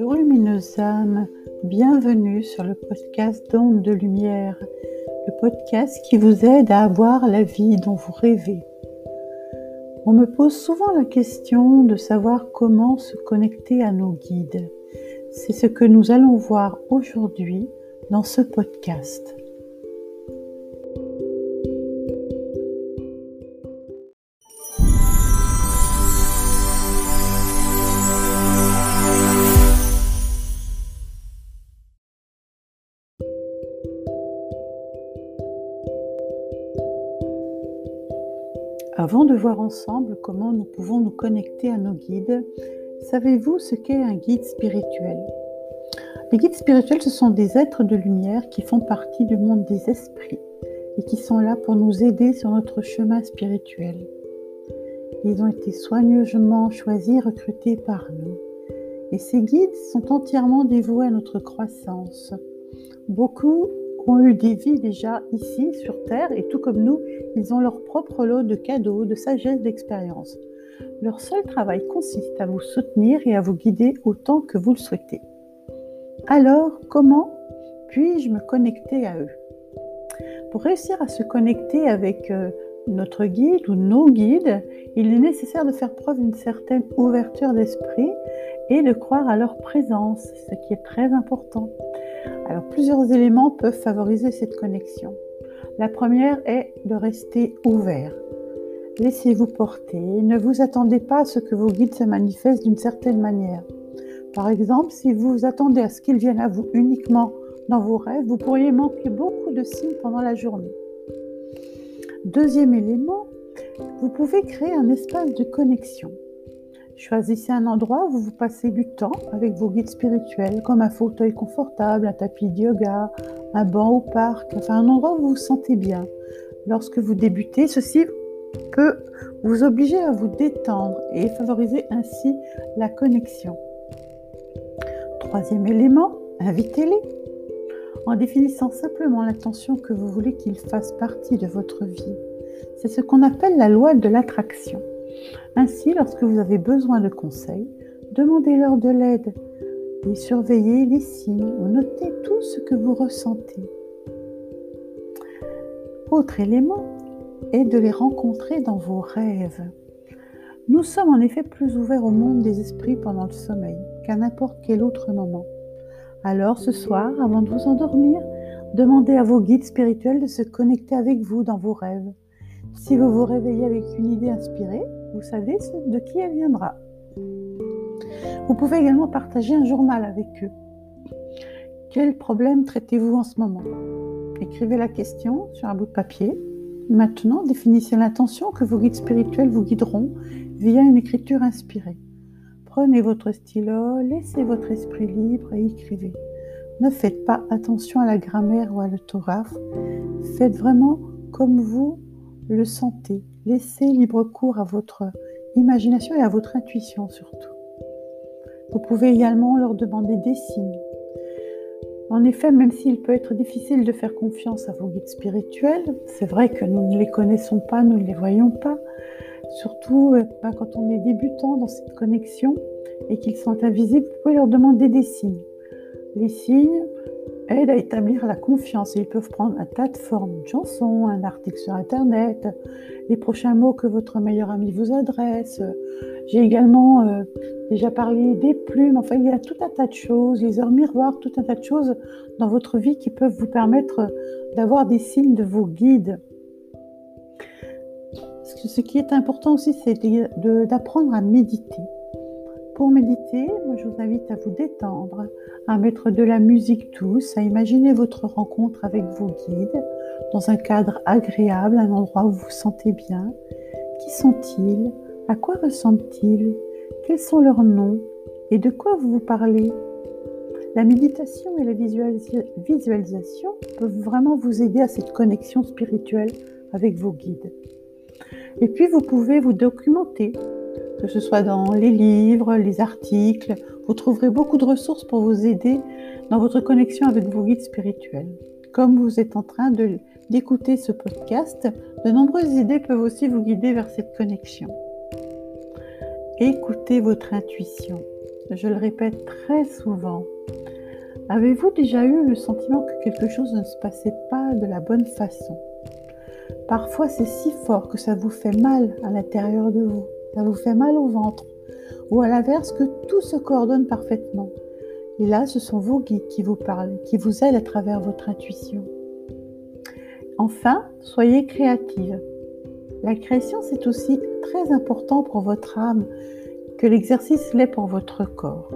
Bonjour lumineuses âmes, bienvenue sur le podcast d'onde de lumière, le podcast qui vous aide à avoir la vie dont vous rêvez. On me pose souvent la question de savoir comment se connecter à nos guides. C'est ce que nous allons voir aujourd'hui dans ce podcast. Avant de voir ensemble comment nous pouvons nous connecter à nos guides, savez-vous ce qu'est un guide spirituel? Les guides spirituels, ce sont des êtres de lumière qui font partie du monde des esprits et qui sont là pour nous aider sur notre chemin spirituel. Ils ont été soigneusement choisis, recrutés par nous. Et ces guides sont entièrement dévoués à notre croissance. Beaucoup ont eu des vies déjà ici sur Terre et tout comme nous, ils ont leur propre lot de cadeaux, de sagesse, d'expérience. Leur seul travail consiste à vous soutenir et à vous guider autant que vous le souhaitez. Alors, comment puis-je me connecter à eux? Pour réussir à se connecter avec euh, notre guide ou nos guides, il est nécessaire de faire preuve d'une certaine ouverture d'esprit et de croire à leur présence, ce qui est très important. Alors plusieurs éléments peuvent favoriser cette connexion. La première est de rester ouvert. Laissez-vous porter, ne vous attendez pas à ce que vos guides se manifestent d'une certaine manière. Par exemple, si vous attendez à ce qu'ils viennent à vous uniquement dans vos rêves, vous pourriez manquer beaucoup de signes pendant la journée. Deuxième élément, vous pouvez créer un espace de connexion. Choisissez un endroit où vous passez du temps avec vos guides spirituels, comme un fauteuil confortable, un tapis de yoga, un banc au parc, enfin un endroit où vous vous sentez bien. Lorsque vous débutez, ceci peut vous obliger à vous détendre et favoriser ainsi la connexion. Troisième élément, invitez-les. En définissant simplement l'intention que vous voulez qu'ils fassent partie de votre vie. C'est ce qu'on appelle la loi de l'attraction. Ainsi, lorsque vous avez besoin de conseils, demandez-leur de l'aide et surveillez les signes ou notez tout ce que vous ressentez. Autre élément est de les rencontrer dans vos rêves. Nous sommes en effet plus ouverts au monde des esprits pendant le sommeil qu'à n'importe quel autre moment. Alors ce soir, avant de vous endormir, demandez à vos guides spirituels de se connecter avec vous dans vos rêves. Si vous vous réveillez avec une idée inspirée, vous savez de qui elle viendra. Vous pouvez également partager un journal avec eux. Quel problème traitez-vous en ce moment? Écrivez la question sur un bout de papier. Maintenant, définissez l'intention que vos guides spirituels vous guideront via une écriture inspirée. Prenez votre stylo, laissez votre esprit libre et écrivez. Ne faites pas attention à la grammaire ou à l'orthographe. Faites vraiment comme vous le sentez. Laissez libre cours à votre imagination et à votre intuition surtout. Vous pouvez également leur demander des signes. En effet, même s'il peut être difficile de faire confiance à vos guides spirituels, c'est vrai que nous ne les connaissons pas, nous ne les voyons pas, surtout euh, ben, quand on est débutant dans cette connexion et qu'ils sont invisibles, vous pouvez leur demander des signes. Les signes, aident à établir la confiance. ils peuvent prendre un tas de formes, une chanson, un article sur Internet, les prochains mots que votre meilleur ami vous adresse. J'ai également euh, déjà parlé des plumes. Enfin, il y a tout un tas de choses, les heures miroirs, tout un tas de choses dans votre vie qui peuvent vous permettre d'avoir des signes de vos guides. Ce qui est important aussi, c'est d'apprendre à méditer. Pour méditer, je vous invite à vous détendre, à mettre de la musique douce, à imaginer votre rencontre avec vos guides dans un cadre agréable, un endroit où vous vous sentez bien. Qui sont-ils? À quoi ressemblent-ils? Quels sont leurs noms? Et de quoi vous vous parlez? La méditation et la visualisation peuvent vraiment vous aider à cette connexion spirituelle avec vos guides. Et puis vous pouvez vous documenter que ce soit dans les livres, les articles. Vous trouverez beaucoup de ressources pour vous aider dans votre connexion avec vos guides spirituels. Comme vous êtes en train d'écouter ce podcast, de nombreuses idées peuvent aussi vous guider vers cette connexion. Écoutez votre intuition. je le répète très souvent. Avez-vous déjà eu le sentiment que quelque chose ne se passait pas de la bonne façon? Parfois c'est si fort que ça vous fait mal à l'intérieur de vous, ça vous fait mal au ventre, ou à l'inverse que tout se coordonne parfaitement. Et là, ce sont vos guides qui vous parlent, qui vous aident à travers votre intuition. Enfin, soyez créative. La création, c'est aussi très important pour votre âme que l'exercice l'est pour votre corps.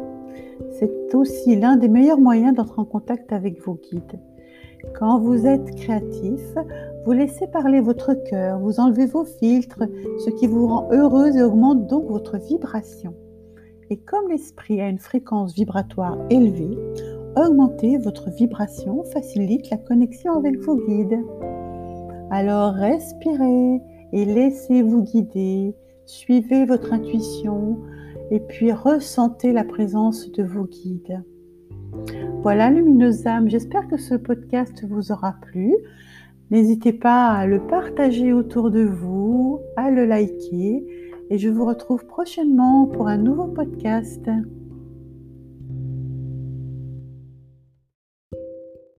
C'est aussi l'un des meilleurs moyens d'entrer en contact avec vos guides. Quand vous êtes créatif, vous laissez parler votre cœur, vous enlevez vos filtres, ce qui vous rend heureuse et augmente donc votre vibration. Et comme l'esprit a une fréquence vibratoire élevée, augmenter votre vibration facilite la connexion avec vos guides. Alors respirez et laissez-vous guider, suivez votre intuition et puis ressentez la présence de vos guides. Voilà, lumineuse âme, j'espère que ce podcast vous aura plu. N'hésitez pas à le partager autour de vous, à le liker et je vous retrouve prochainement pour un nouveau podcast.